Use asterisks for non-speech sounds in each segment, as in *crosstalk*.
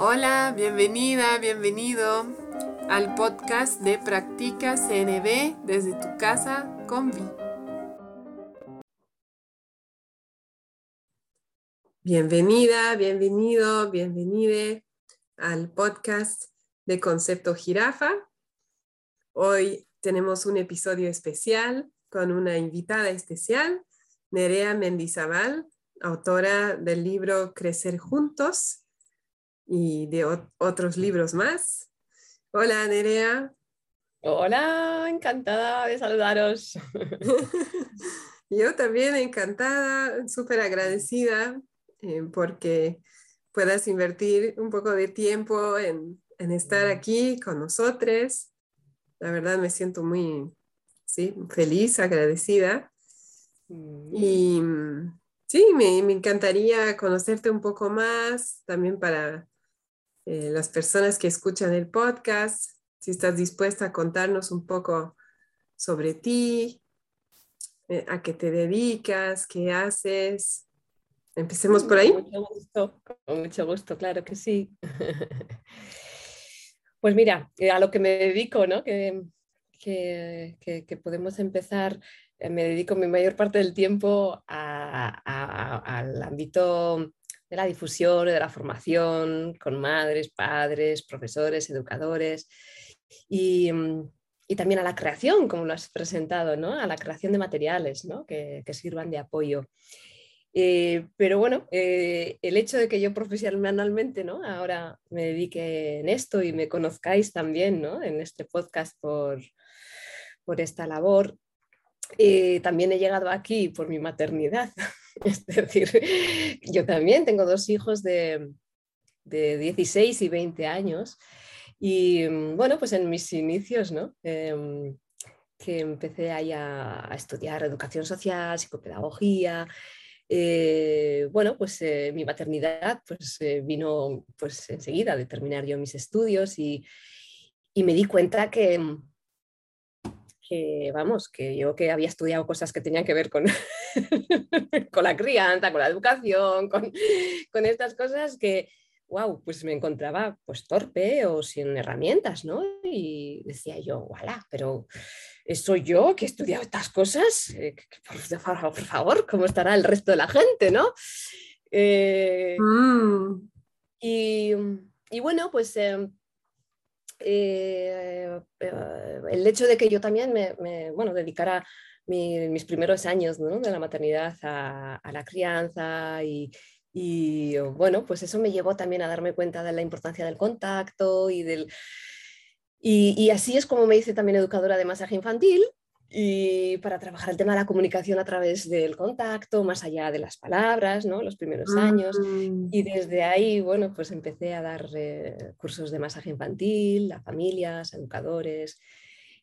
Hola, bienvenida, bienvenido al podcast de Practica CNB desde tu casa con Vi. Bienvenida, bienvenido, bienvenide al podcast de Concepto Jirafa. Hoy tenemos un episodio especial con una invitada especial, Nerea Mendizabal, autora del libro Crecer Juntos y de otros libros más. Hola, Nerea. Hola, encantada de saludaros. *laughs* Yo también encantada, súper agradecida eh, porque puedas invertir un poco de tiempo en, en, estar aquí con nosotros. La verdad me siento muy sí, feliz, agradecida. Mm. Y sí, me, me encantaría conocerte un poco más, también para eh, las personas que escuchan el podcast, si estás dispuesta a contarnos un poco sobre ti, eh, a qué te dedicas, qué haces. Empecemos por ahí. Con mucho gusto, claro que sí. *laughs* Pues mira, eh, a lo que me dedico, ¿no? Que, que, podemos empezar, me dedico mi mayor parte del tiempo al ámbito de la difusión, de la formación con madres, padres, profesores, educadores y, mm, también a la creación, como lo has presentado, ¿no? a la creación de materiales ¿no? que, sirvan de apoyo. Eh, pero bueno, eh, el hecho de que yo profesionalmente ¿no? ahora me dedique en esto y me conozcáis también ¿no? en este podcast por, por esta labor, eh, también he llegado aquí por mi maternidad. *laughs* *laughs* es decir, yo también tengo dos hijos de, de 16 y 20 años. Y mm, bueno, pues en mis inicios, ¿no? Em, que empecé ahí a, estudiar educación social, psicopedagogía. Eh, bueno, pues eh, mi maternidad pues, vino pues enseguida de terminar yo mis estudios y, y me di cuenta que, que, vamos, que yo que había estudiado cosas que tenían que ver con, *laughs* con la crianza, con la educación, con, con, estas cosas que, wow, pues me encontraba pues torpe o sin herramientas, ¿no? Y decía yo, voilà, pero ¿soy yo que he estudiado estas cosas? Eh, *laughs* por, favor, ¿cómo estará el resto de la gente, no? Eh, mm. y, y, bueno, pues... Eh, eh, el hecho de que yo también me, bueno, dedicara mis primeros años de la maternidad a, la crianza y, y, bueno, pues eso me llevó también a darme cuenta de la importancia del contacto y del... Y, y así es como me hice también educadora de masaje infantil y para trabajar el tema de la comunicación a través del contacto, más allá de las palabras, ¿no? los primeros años. Mm. Y desde ahí, bueno, pues empecé a dar eh, cursos de masaje infantil a familias, a educadores.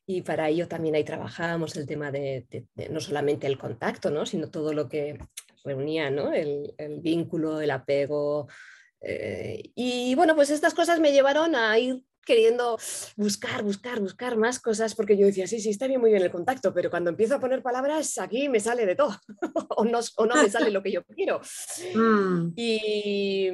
Y para ello también ahí trabajamos el tema de, no solamente el contacto, ¿no? sino todo lo que reunía ¿no? el, el vínculo, el apego. Eh, y bueno, pues estas cosas me llevaron a ir queriendo buscar, buscar, buscar más cosas, porque yo decía, sí, sí, está bien muy bien el contacto, pero cuando empiezo a poner palabras, aquí me sale de todo, *laughs* o, no, o no me sale lo que yo quiero. *laughs* Mm. Y,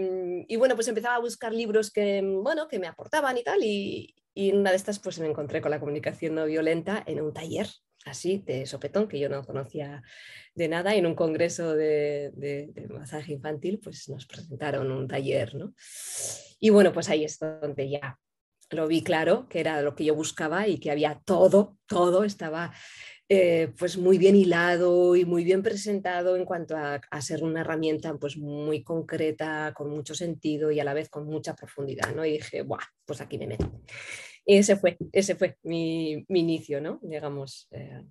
y, bueno, pues empezaba a buscar libros que, bueno, que me aportaban y tal, y, y en una de estas pues me encontré con la comunicación no violenta en un taller así de sopetón que yo no conocía de nada y en un congreso de, de, de, masaje infantil pues nos presentaron un taller, ¿no? Y bueno, pues ahí es donde ya lo vi claro, que era lo que yo buscaba y que había todo, todo estaba eh, pues muy bien hilado y muy bien presentado en cuanto a, ser una herramienta pues muy concreta, con mucho sentido y a la vez con mucha profundidad, ¿no? Y dije, Buah, pues aquí me meto. Y ese fue, ese fue mi, inicio, ¿no? Digamos, eh,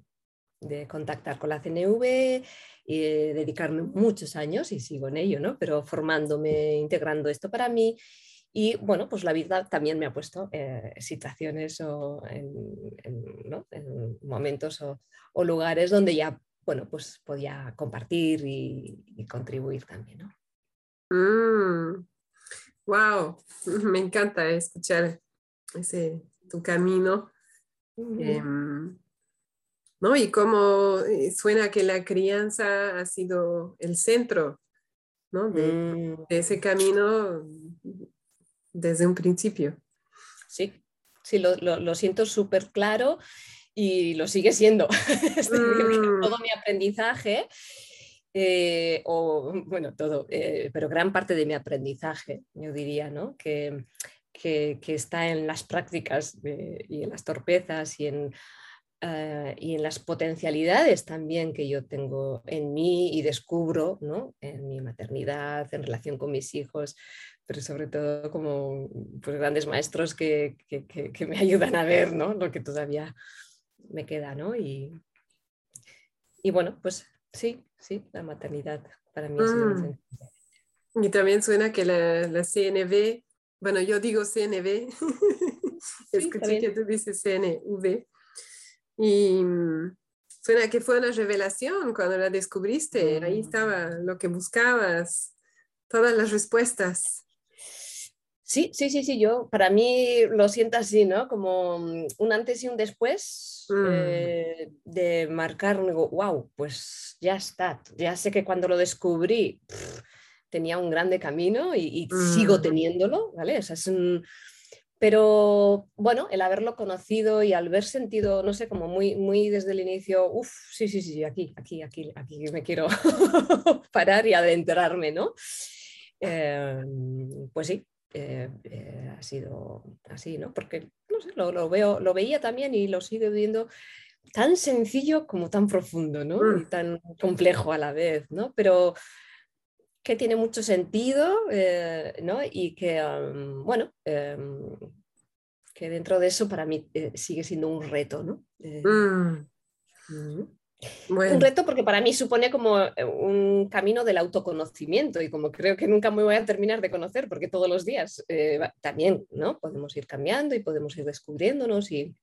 de contactar con la CNV y dedicarme muchos años, y sigo en ello, ¿no? Pero formándome, integrando esto para mí y bueno, pues la vida también me ha puesto eh, situaciones o en, momentos o, lugares donde ya, bueno, pues podía compartir y, contribuir también, ¿no? wow, mm, *laughs* me encanta escuchar ese tu camino. Em, ¿no? Y cómo eh, suena que la crianza ha sido el centro ¿no? de, mm. de ese camino desde un principio. Sí, sí, lo, lo, siento súper claro y lo sigue siendo. *laughs* Mm. todo mi aprendizaje, eh, o bueno, todo, eh, pero gran parte de mi aprendizaje, yo diría, ¿no? Que, que, que está en las prácticas y en las torpezas y en eh, y en las potencialidades también que yo tengo en mí y descubro ¿no? en mi maternidad, en relación con mis hijos, pero sobre todo como pues, grandes maestros que, que, que, me *laughs* ayudan a ver ¿no? lo que todavía me queda. ¿no? Y, y bueno, pues sí, sí, la maternidad para mí es mm. Y también suena que la, la, CNV, bueno, yo digo CNV, *laughs* escuché que tú dices CNV. Y mm, suena que fue una revelación cuando la descubriste. Ahí mm. estaba lo que buscabas, todas las respuestas. Sí, sí, sí, sí, yo para mí lo siento así, ¿no? Como mm, un antes y un después eh, de marcar, digo, wow, pues ya está, ya sé que cuando lo descubrí tenía un grande camino y, sigo teniéndolo, ¿vale? O sea, es un, pero bueno, el haberlo conocido y al haber sentido, no sé, como muy, muy desde el inicio, uff, sí, sí, sí, aquí, aquí, aquí, aquí me quiero *laughs* parar y adentrarme, ¿no? Em, pues sí, eh, eh, ha sido así, ¿no? Porque, no sé, lo, lo, veo, lo veía también y lo sigo viendo tan sencillo como tan profundo, ¿no? Y mm. tan complejo a la vez, ¿no? Pero que tiene mucho sentido eh, ¿no? y que, bueno, em, que dentro de eso para mí sigue siendo un reto. ¿no? Eh, mm. Un reto porque para mí supone como un camino del autoconocimiento y como creo que nunca me voy a terminar de conocer porque todos los días también ¿no? podemos ir cambiando y podemos ir descubriéndonos y,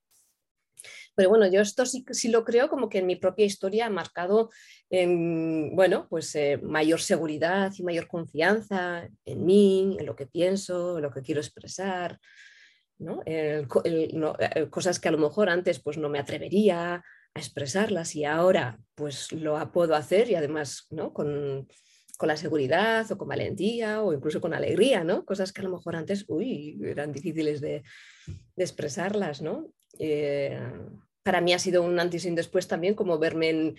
pero bueno, yo esto sí, sí lo creo como que en mi propia historia ha marcado, bueno, pues eh, mayor seguridad y mayor confianza en mí, en lo que pienso, en lo que quiero expresar, ¿no? Eh, cosas que a lo mejor antes pues no me atrevería expresarlas y ahora pues lo puedo hacer y además, ¿no? Con, con la seguridad o con valentía o incluso con alegría, ¿no? Cosas que a lo mejor antes, uy, eran difíciles de, de expresarlas, ¿no? Eh, para mí ha sido un antes y un después también, como verme en,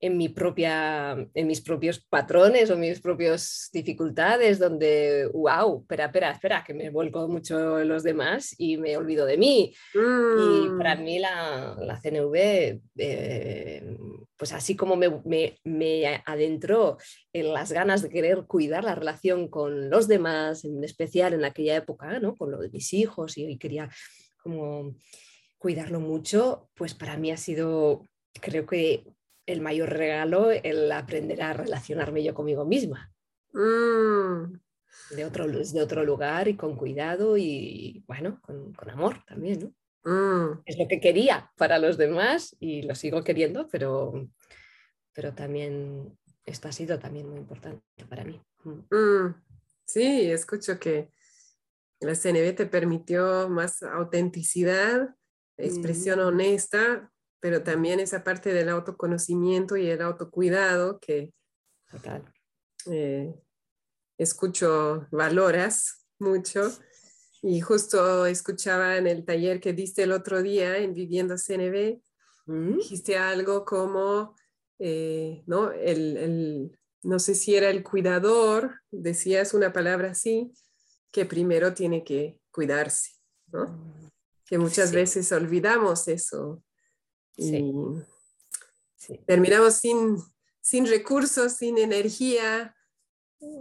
mi propia, en mis propios patrones o mis propias dificultades, donde, wow, espera, espera, espera, que me vuelco mucho en los demás y me olvido de mí. Y para mm. mí la, la CNV, eh, pues así como me, me, adentró en las ganas de querer cuidar la relación con los demás, en especial en aquella época, ¿no? con lo de mis hijos, y, y quería como cuidarlo mucho, pues para mí ha sido, creo que el mayor regalo el aprender a relacionarme yo conmigo misma. Mm. De, otro, de otro lugar y con cuidado y bueno, con, amor también, mm. Es lo que quería para los demás y lo sigo queriendo, pero, pero también esto ha sido también muy importante para mí. Mm. Sí, escucho que la CNB te permitió más autenticidad expresión honesta, pero también esa parte del autoconocimiento y el autocuidado que eh, escucho, valoras mucho. Y justo escuchaba en el taller que diste el otro día en Viviendo CNB, mm. dijiste algo como, eh, ¿no? El, no sé si era el cuidador, decías una palabra así, que primero tiene que cuidarse, ¿no? Mm que muchas veces olvidamos eso y terminamos sin, sin recursos, sin energía.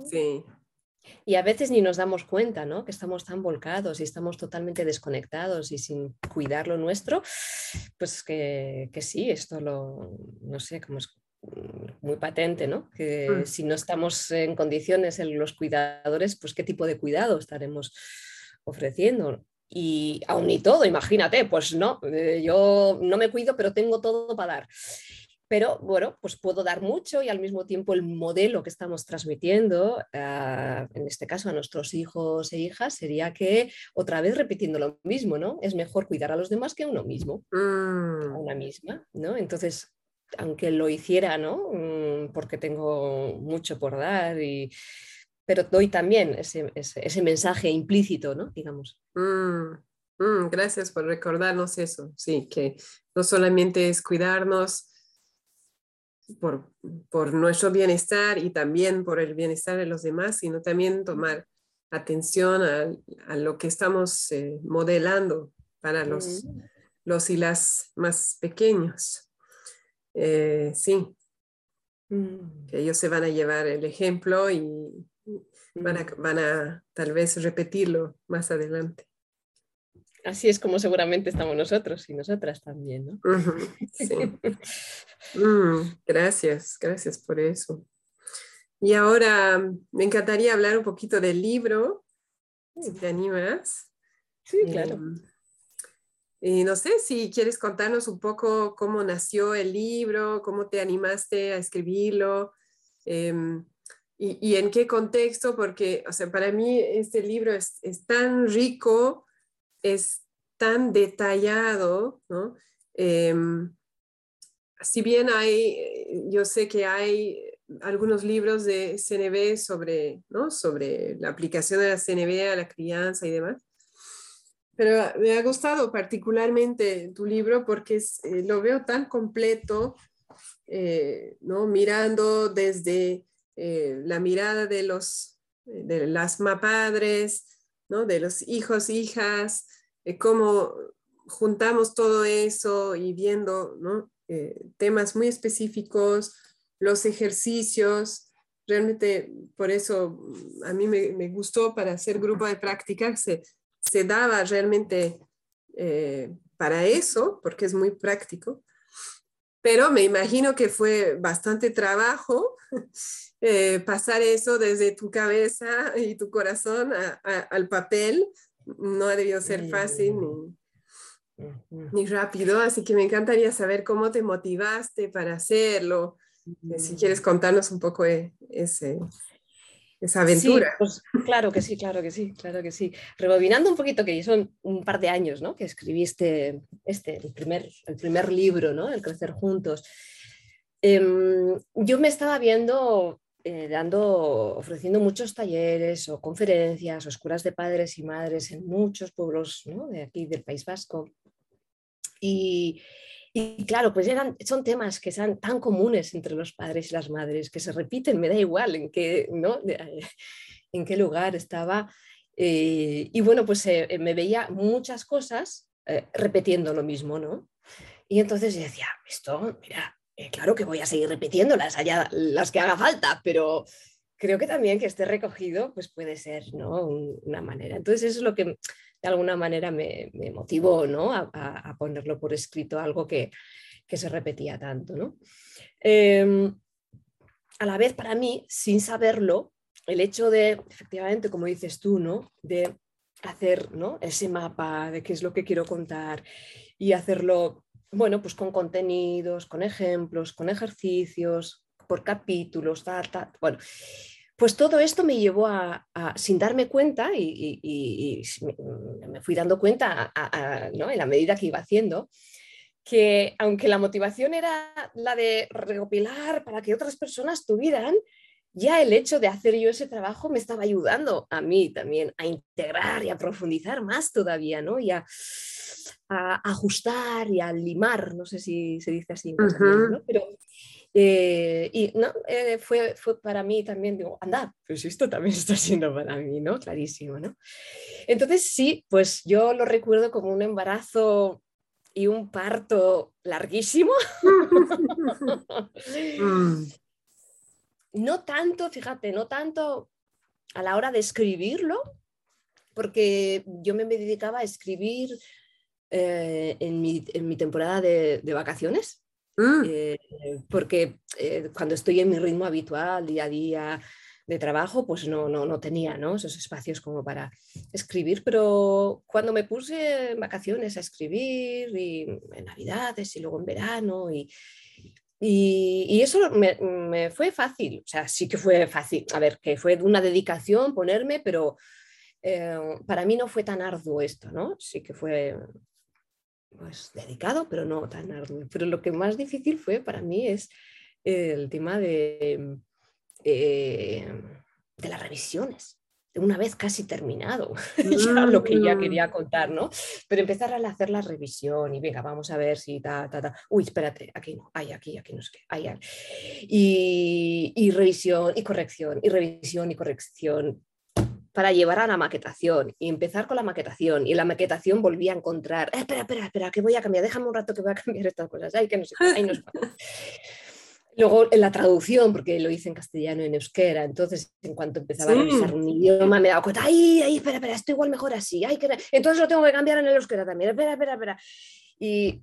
Sí. Y a veces ni nos damos cuenta, ¿no? Que estamos tan volcados y estamos totalmente desconectados y sin cuidar lo nuestro, pues que, que sí, esto lo, no sé, como es muy patente, ¿no? Que mm. si no estamos en condiciones en los cuidadores, pues qué tipo de cuidado estaremos ofreciendo y aún y todo, imagínate, pues no, eh, yo no me cuido, pero tengo todo para dar. Pero bueno, pues puedo dar mucho y al mismo tiempo el modelo que estamos transmitiendo, ah, en este caso a nuestros hijos e hijas, sería que otra vez repitiendo lo mismo, ¿no? Es mejor cuidar a los demás que a uno mismo, a mm. una misma, ¿no? Entonces, aunque lo hiciera, ¿no? Mm, porque tengo mucho por dar y pero doy también ese, ese, mensaje implícito, ¿no? Digamos. Mm, mm, gracias por recordarnos eso, sí, que no solamente es cuidarnos por, por nuestro bienestar y también por el bienestar de los demás, sino también tomar atención a, a lo que estamos eh, modelando para los, mm. los y las más pequeños. Eh, sí, mm. que ellos se van a llevar el ejemplo y van a, mm. van a tal vez repetirlo más adelante. Así es como seguramente estamos nosotros y nosotras también, ¿no? sí. *laughs* gracias, gracias por eso. Y ahora me encantaría hablar un poquito del libro, si te animas. Sí, claro. Em, y no sé si quieres contarnos un poco cómo nació el libro, cómo te animaste a escribirlo em, y, en qué contexto, porque, o sea, para mí este libro es, tan rico, es tan detallado, ¿no? Em, si bien hay, yo sé que hay algunos libros de CNB sobre, ¿no? sobre la aplicación de la CNB a la crianza y demás, pero me ha gustado particularmente tu libro porque eh, lo veo tan completo, eh, ¿no? mirando desde eh, la mirada de, los, de las mapadres, ¿no? de los hijos, hijas, cómo juntamos todo eso y viendo ¿no? temas muy específicos, los ejercicios. Realmente por eso a mí me, gustó para hacer grupo de práctica, se, se daba realmente eh, para eso, porque es muy práctico, pero me imagino que fue bastante trabajo *laughs* eh, pasar eso desde tu cabeza y tu corazón al papel. No ha debido ser fácil ni, ni, rápido, así que me encantaría saber cómo te motivaste para hacerlo. Eh, si quieres contarnos un poco ese, esa aventura. pues, claro que sí, claro que sí, claro que sí. Rebobinando un poquito, que son un par de años, ¿no? Que escribiste este, el primer, el primer libro, ¿no? El Crecer Juntos. Em, yo me estaba viendo eh, dando, ofreciendo muchos talleres o conferencias o escuelas de padres y madres en muchos pueblos ¿no? de aquí del País Vasco. Y, y claro, pues eran, son temas que son tan comunes entre los padres y las madres, que se repiten, me da igual en qué, ¿no? en qué lugar estaba. Eh, y bueno, pues eh, me veía muchas cosas eh, repitiendo lo mismo, ¿no? Y entonces decía, esto, mira, claro que voy a seguir repitiéndolas, allá las que haga falta, pero creo que también que esté recogido, pues puede ser, ¿no? Una manera. Entonces eso es lo que de alguna manera me, motivó ¿no? a, ponerlo por escrito, algo que, se repetía tanto. ¿no? Em, a la vez, para mí, sin saberlo, el hecho de, efectivamente, como dices tú, ¿no? de hacer ¿no? ese mapa de qué es lo que quiero contar y hacerlo, bueno, pues con contenidos, con ejemplos, con ejercicios, por capítulos, tal, tal. Bueno, pues todo esto me llevó a, sin darme cuenta, y, me fui dando cuenta en la medida que iba haciendo, que aunque la motivación era la de recopilar para que otras personas tuvieran, ya el hecho de hacer yo ese trabajo me estaba ayudando a mí también a integrar y a profundizar más todavía, ¿no? Y a, ajustar y a limar, no sé si se dice así, ¿no? pero eh, y ¿no? Eh, fue, fue para mí también, digo, anda, pues esto también *laughs* está siendo para mí, ¿no? Clarísimo, ¿no? Entonces sí, pues yo lo recuerdo como un embarazo y un parto larguísimo. *laughs* Mm. no tanto, fíjate, no tanto a la hora de escribirlo, porque yo me dedicaba a escribir eh, en, mi, en, mi, temporada de, de vacaciones. Mm. Eh, porque eh, cuando estoy en mi ritmo habitual, día a día de trabajo, pues no, no, no tenía esos espacios como para escribir, pero cuando me puse en vacaciones a escribir, y en Navidades y luego en verano, y, y, eso me, me, fue fácil, o sea, sí que fue fácil, a ver, que fue una dedicación ponerme, pero eh, para mí no fue tan arduo esto, ¿no? Sí que fue pues, dedicado, pero no tan arduo. Pero lo que más difícil fue para mí es el tema de eh, de las revisiones una vez casi terminado, *laughs* ya lo que ya mm. quería contar, ¿no? Pero empezar a hacer la revisión y venga, vamos a ver si ta, ta, ta. Uy, espérate, aquí no, hay aquí, aquí no sé qué, hay, Y, y revisión y corrección, y revisión y corrección para llevar a la maquetación y empezar con la maquetación y la maquetación volví a encontrar, eh, espera, espera, espera, que voy a cambiar, déjame un rato que voy a *laughs* cambiar estas cosas, ay, que no sé. *laughs* Luego en la traducción, porque lo hice en castellano y en euskera, entonces en cuanto empezaba a revisar un idioma me dado cuenta, ay, ay, espera, espera, esto igual mejor así, ay, que... entonces lo tengo que cambiar en el euskera también, espera, espera, espera. Y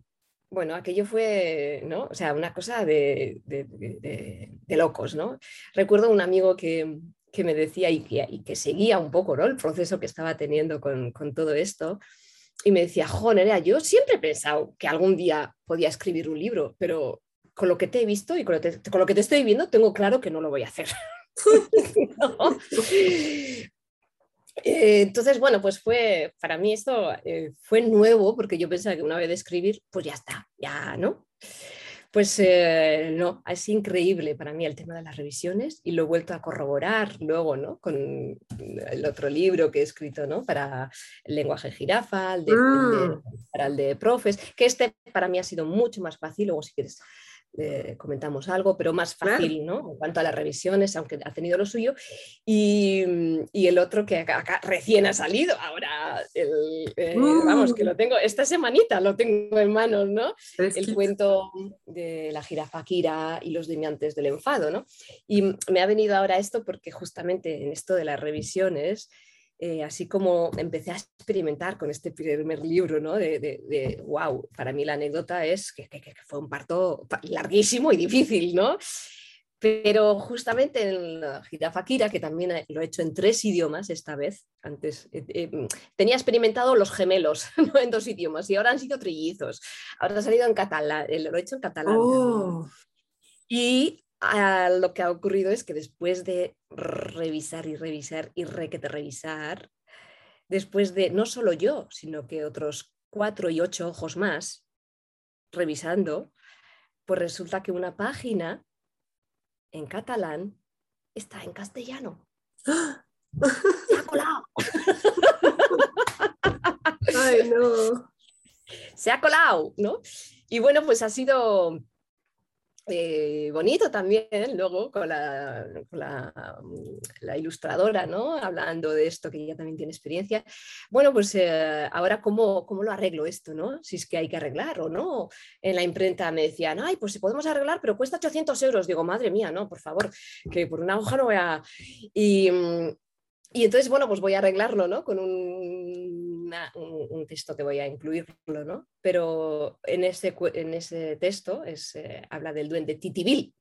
bueno, aquello fue, ¿no? O sea, una cosa de, de, locos, ¿no? Recuerdo un amigo que, que me decía y que, seguía un poco. El proceso que estaba teniendo con, con todo esto. Y me decía, joder, yo siempre he pensado que algún día podía escribir un libro, pero con lo que te he visto y con lo, que te estoy viendo, tengo claro que no lo voy a hacer. *laughs* Eh, entonces, bueno, pues fue, para mí esto eh, fue nuevo porque yo pensaba que una vez de escribir, pues ya está, ya, ¿no? Pues eh, no, es increíble para mí el tema de las revisiones y lo he vuelto a corroborar luego, ¿no? Con el otro libro que he escrito, ¿no? Para el lenguaje jirafa, el de, mm. para el de profes, que este para mí ha sido mucho más fácil, luego si quieres eh, comentamos algo, pero más fácil, ¿no? En cuanto a las revisiones, aunque ha tenido lo suyo. Y, el otro que acá, recién ha salido, ahora, eh, vamos, que lo mm. tengo, esta semanita lo tengo en manos, ¿no? El cuento de la jirafa Kira y los dimiantes del enfado, ¿no? Y me ha venido ahora esto porque justamente en esto de las revisiones, eh, así como empecé a experimentar con este primer libro, ¿no? De, wow, para mí la anécdota es que, fue un parto larguísimo y difícil, ¿no? Pero justamente en la Girafakira, que también lo he hecho en tres idiomas esta vez, antes eh, eh, tenía experimentado los gemelos *laughs* en dos idiomas y ahora han sido trillizos. Ahora ha salido en catalán, lo he hecho en catalán. Oh. Y lo que ha ocurrido es que después de revisar y revisar y requete revisar, después de no solo yo, sino que otros cuatro y ocho ojos más revisando, pues resulta que una página en catalán está en castellano. Se ha colado. *laughs* Ay, no. Se ha colado, ¿no? Y bueno, pues ha sido eh, bonito también, luego con la, la, ilustradora, ¿no? Hablando de esto, que ella también tiene experiencia. Bueno, pues eh, ahora, ¿cómo, ¿cómo, lo arreglo esto, no? Si es que hay que arreglar o no. En la imprenta me decían, ay, pues si podemos arreglar, pero cuesta 800 euros. Digo, madre mía, no, por favor, que por una hoja no voy a... Y, y entonces, bueno, pues voy a arreglarlo, ¿no? Con un, un, texto que voy a incluirlo, ¿no? Pero en ese, en ese texto es, eh, habla del duende Titibil,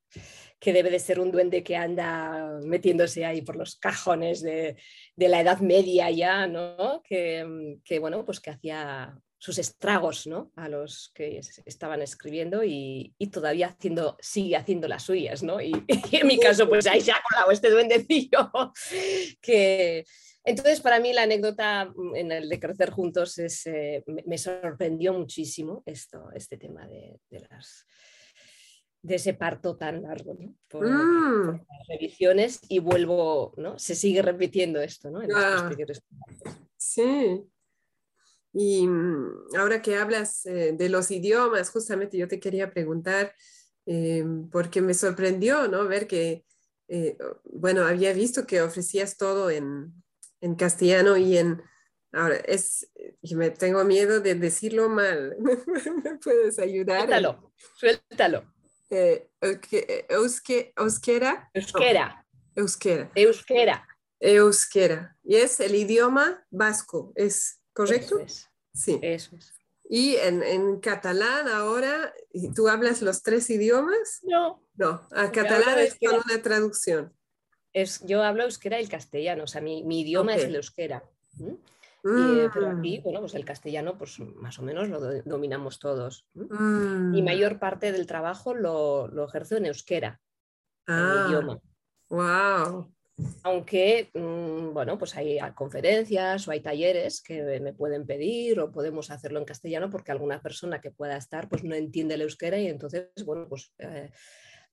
que debe de ser un duende que anda metiéndose ahí por los cajones de, de la Edad Media ya, ¿no? Que, que, bueno, pues que hacía sus estragos ¿no? a los que estaban escribiendo y, todavía haciendo, sigue haciendo las suyas. ¿no? *laughs* Y, en mi caso, pues ahí se ha colado este duendecillo. *laughs* que... Entonces, para mí la anécdota mm, en el de crecer juntos es, eh, me, sorprendió muchísimo esto, este tema de, las de ese parto tan largo por, mm. las revisiones y vuelvo, ¿no? Se sigue repitiendo esto, ¿no? En ah. Sí, y mm, ahora que hablas eh, de los idiomas, justamente yo te quería preguntar, eh, porque me sorprendió, ¿no? Ver que, eh, bueno, había visto que ofrecías todo en, en castellano y en, ahora es, y me tengo miedo de decirlo mal, *laughs* ¿me puedes ayudar? Suéltalo, suéltalo. euske, euskera. Euskera. euskera. Euskera. Euskera. Y es el idioma vasco, ¿es correcto? Sí. Eso es. Y en, catalán ahora, ¿tú hablas los tres idiomas? No. No, a catalán es con una traducción. Es, yo hablo euskera y el castellano, o sea, mi, idioma es el euskera. Eh, pero mm. aquí, bueno, pues el castellano, pues más o menos lo dominamos todos. Y mm. mayor parte del trabajo lo, lo ejerzo en euskera, ah. idioma. Wow. Aunque, mm, bueno, pues hay conferencias o hay talleres que me pueden pedir o podemos hacerlo en castellano porque alguna persona que pueda estar pues no entiende el euskera y entonces, bueno, pues eh,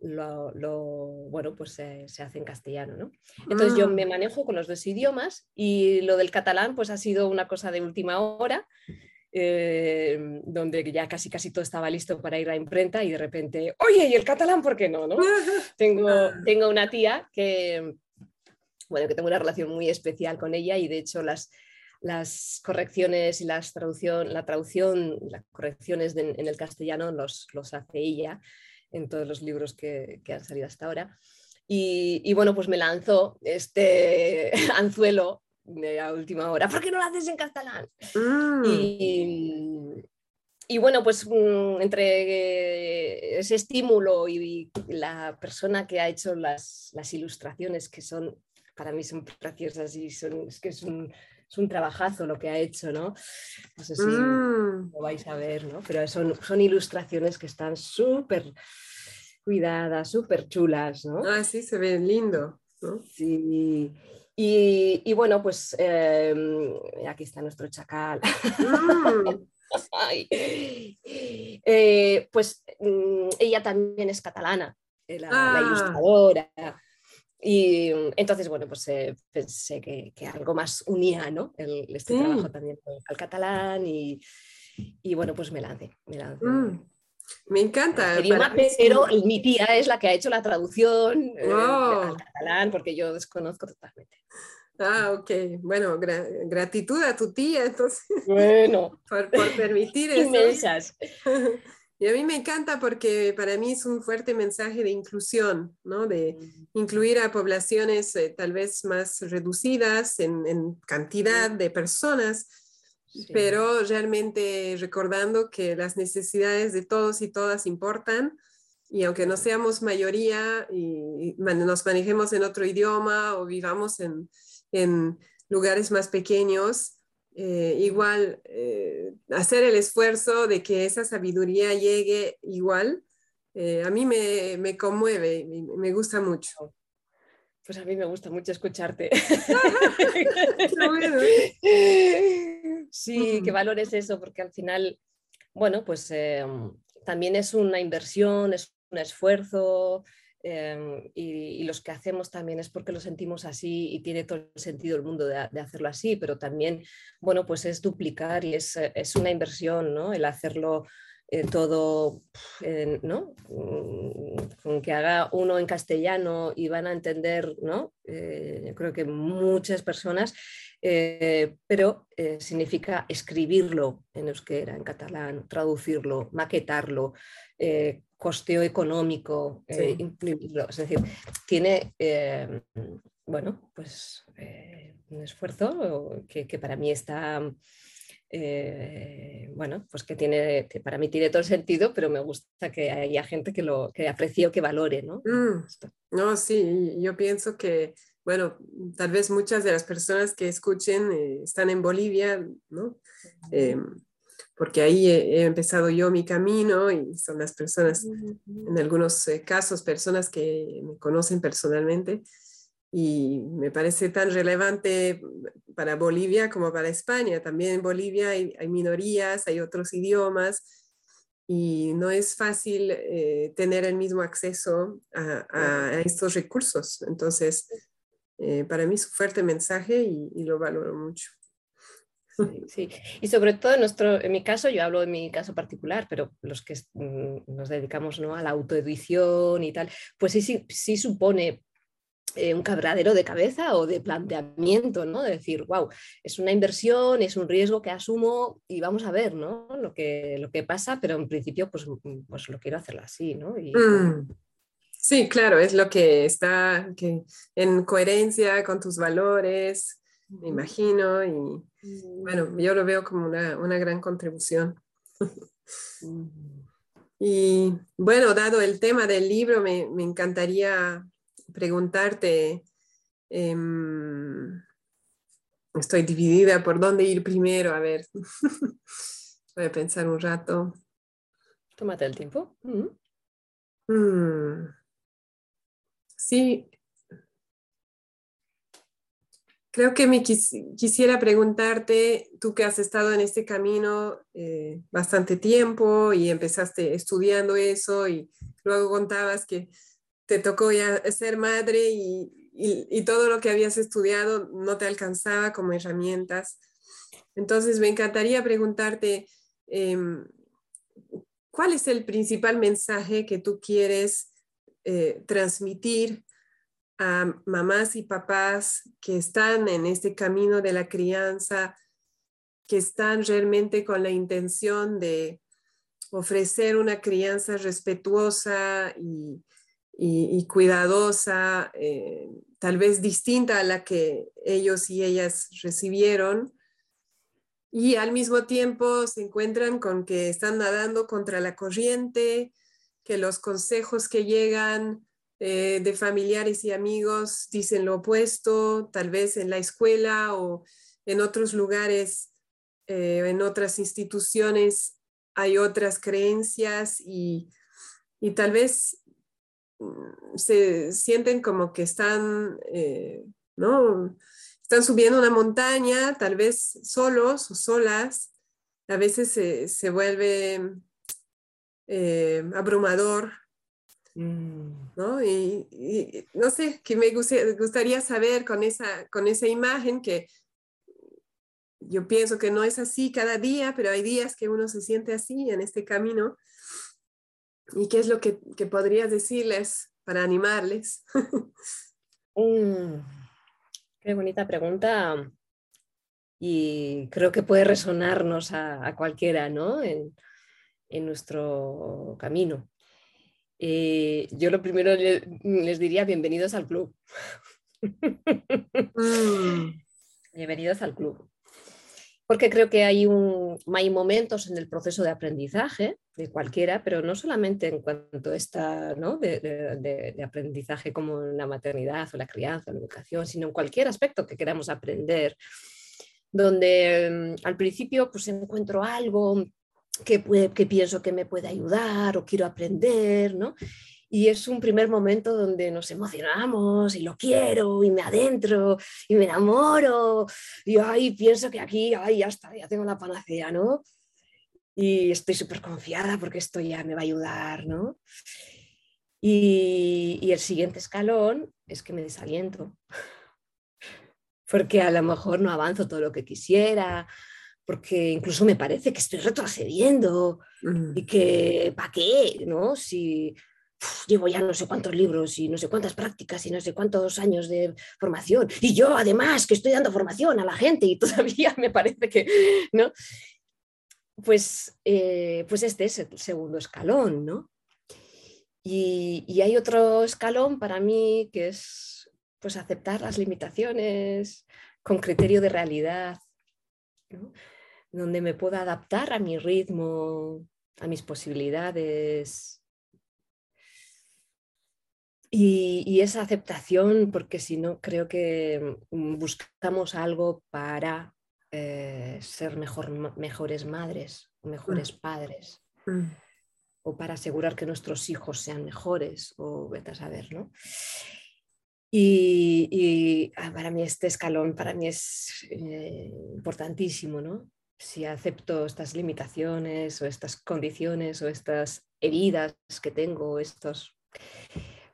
lo, bueno, pues se, hace en castellano, ¿no? Entonces yo me mm. manejo con los dos idiomas y lo del catalán pues ha sido una cosa de última hora, eh, donde ya casi casi todo estaba listo para ir a imprenta y de repente, oye, ¿y el catalán por qué no? no? *laughs* tengo, tengo una tía que, bueno, que tengo una relación muy especial con ella y de hecho las, las correcciones y las traducción, la traducción, las correcciones en el castellano los, los hace ella en todos los libros que, han salido hasta ahora. Y, bueno, pues me lanzó este *laughs* anzuelo de a última hora, ¿por qué no lo haces en catalán? Mm. Y, bueno, pues mm, entre ese estímulo y la persona que ha hecho las, las ilustraciones, que son, para mí son preciosas y son, es que es un, es un trabajazo lo que ha hecho, ¿no? No sé si mm. lo vais a ver, ¿no? Pero son, son ilustraciones que están súper cuidadas, súper chulas, ¿no? Ah, sí, se ven lindo, ¿no? Sí. Y, bueno, pues em, aquí está nuestro chacal. Mm. *laughs* Eh, pues mm, ella también es catalana, eh, la, la ah. ilustradora. Y entonces, bueno, pues eh, pensé que, algo más unía, ¿no? El, este trabajo también al catalán y, y, bueno, pues me lancé. Me, lancé. Mm, me encanta. pero mi tía es la que ha hecho la traducción eh, al catalán porque yo desconozco totalmente. Ah, ok. Bueno, gratitud a tu tía, entonces. Bueno. *laughs* por, por permitir *laughs* eso. *laughs* Y a mí me encanta porque para mí es un fuerte mensaje de inclusión, ¿no? de incluir a poblaciones eh, tal vez más reducidas en, cantidad de personas, pero realmente recordando que las necesidades de todos y todas importan. Y aunque no seamos mayoría y nos manejemos en otro idioma o vivamos en, en lugares más pequeños, eh, igual eh, hacer el esfuerzo de que esa sabiduría llegue igual, eh, a mí me, me conmueve, me, me, gusta mucho. Pues a mí me gusta mucho escucharte. *laughs* *laughs* sí, qué valor es eso, porque al final, bueno, pues también es una inversión, es un esfuerzo, Em, y, los que hacemos también es porque lo sentimos así y tiene todo el sentido el mundo de, hacerlo así, pero también, bueno, pues es duplicar y es, es una inversión, ¿no? El hacerlo eh, todo, ¿no? Mm, con que haga uno en castellano y van a entender, ¿no? Eh, yo creo que muchas personas, eh, pero significa escribirlo en euskera, en catalán, traducirlo, maquetarlo, costeo económico, eh, Es decir, tiene, eh, bueno, pues eh, un esfuerzo que, para mí está, bueno, pues que tiene, que para mí tiene todo el sentido, pero me gusta que haya gente que lo que aprecie o que valore, ¿no? Mm. no, sí, yo pienso que, bueno, tal vez muchas de las personas que escuchen están en Bolivia, ¿no? Porque ahí he, empezado yo mi camino y son las personas, en algunos eh, casos, personas que me conocen personalmente y me parece tan relevante para Bolivia como para España. También en Bolivia hay, minorías, hay otros idiomas y no es fácil eh, tener el mismo acceso a, estos recursos. Entonces, eh, para mí es un fuerte mensaje y lo valoro mucho. Sí, y sobre todo en, nuestro, en mi caso, yo hablo de mi caso particular, pero los que mm, nos dedicamos ¿no? a la autoedición y tal, pues sí, sí, supone eh, un cabradero de cabeza o de planteamiento, ¿no? De decir, wow, es una inversión, es un riesgo que asumo y vamos a ver, ¿no? Lo que, lo que pasa, pero en principio, pues, mm, pues lo quiero hacerlo así, ¿no? Mm. Sí, claro, es lo que está que en coherencia con tus valores, me imagino, y bueno, yo lo veo como una, una gran contribución. y bueno, dado el tema del libro, me, me encantaría preguntarte, em, estoy dividida por dónde ir primero, a ver, *laughs* voy a pensar un rato. Tómate el tiempo. Mm. Sí, Creo que me quisiera preguntarte, tú que has estado en este camino eh, bastante tiempo y empezaste estudiando eso y luego contabas que te tocó ya ser madre y, todo lo que habías estudiado no te alcanzaba como herramientas. Entonces, me encantaría preguntarte, em, ¿cuál es el principal mensaje que tú quieres eh, transmitir a mamás y papás que están en este camino de la crianza, que están realmente con la intención de ofrecer una crianza respetuosa y, cuidadosa, eh, tal vez distinta a la que ellos y ellas recibieron, y al mismo tiempo se encuentran con que están nadando contra la corriente, que los consejos que llegan eh, de familiares y amigos dicen lo opuesto, tal vez en la escuela o en otros lugares, eh, en otras instituciones hay otras creencias y, tal vez mm, se sienten como que están, eh, ¿no? Están subiendo una montaña, tal vez solos o solas, a veces se, vuelve eh, abrumador, mm. ¿No? Y, no sé, que me gustaría saber con esa, con esa imagen que yo pienso que no es así cada día, pero hay días que uno se siente así en este camino. ¿Y qué es lo que, podrías decirles para animarles? *laughs* Mm, qué bonita pregunta. Y creo que puede resonarnos a, cualquiera ¿no? en, nuestro camino. Eh, yo lo primero les, diría bienvenidos al club. Mm. Bienvenidos al club porque creo que hay, un, hay momentos en el proceso de aprendizaje de cualquiera, pero no solamente en cuanto a esta, ¿no? de, aprendizaje como la maternidad o la crianza o la educación, sino en cualquier aspecto que queramos aprender, donde mm, al principio pues encuentro algo que, pienso que me puede ayudar o quiero aprender, ¿no? y es un primer momento donde nos emocionamos y lo quiero y me adentro y me enamoro y ay, pienso que aquí, ay, ya está, ya tengo la panacea, ¿no? Y estoy súper confiada porque esto ya me va a ayudar, ¿no? Y, y el siguiente escalón es que me desaliento, *laughs* porque a lo mejor no avanzo todo lo que quisiera, porque incluso me parece que estoy retrocediendo mm. y que, ¿para qué? ¿no? Si llevo ya no sé cuántos libros y no sé cuántas prácticas y no sé cuántos años de formación. Y yo además que estoy dando formación a la gente y *laughs* todavía me parece que, ¿no? Pues, eh, pues este es el segundo escalón, ¿no? Y, hay otro escalón para mí que es pues aceptar las limitaciones con criterio de realidad, donde me pueda adaptar a mi ritmo, a mis posibilidades, y, esa aceptación, porque si no, creo que mm, buscamos algo para eh, ser mejor, mejores madres, mejores mm. padres, mm. o para asegurar que nuestros hijos sean mejores, o vete a saber, ¿no? Y, ah, para mí este escalón, para mí es eh, importantísimo, ¿no? Si acepto estas limitaciones o estas condiciones o estas heridas que tengo, estos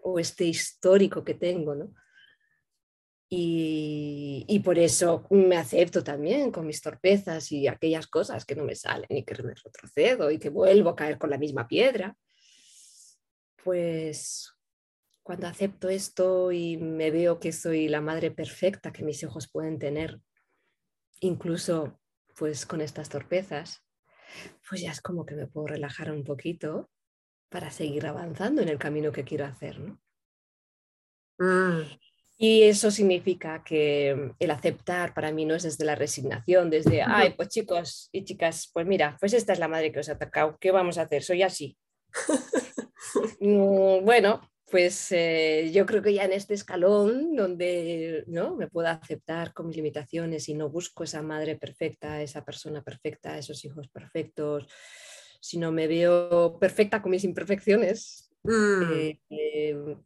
o este histórico que tengo, ¿no? Y, por eso me acepto también con mis torpezas y aquellas cosas que no me salen y que me retrocedo y que vuelvo a caer con la misma piedra. Pues cuando acepto esto y me veo que soy la madre perfecta que mis hijos pueden tener, incluso pues con estas torpezas, pues ya es como que me puedo relajar un poquito para seguir avanzando en el camino que quiero hacer. ¿no? Mm. Y eso significa que el aceptar para mí no es desde la resignación, desde, ay, pues chicos y chicas, pues mira, pues esta es la madre que os ha atacado, ¿qué vamos a hacer? Soy así. *laughs* Mm, bueno, pues eh, yo creo que ya en este escalón donde ¿no? me puedo aceptar con mis limitaciones y no busco esa madre perfecta, esa persona perfecta, esos hijos perfectos, sino me veo perfecta con mis imperfecciones. Mm. Eh, eh,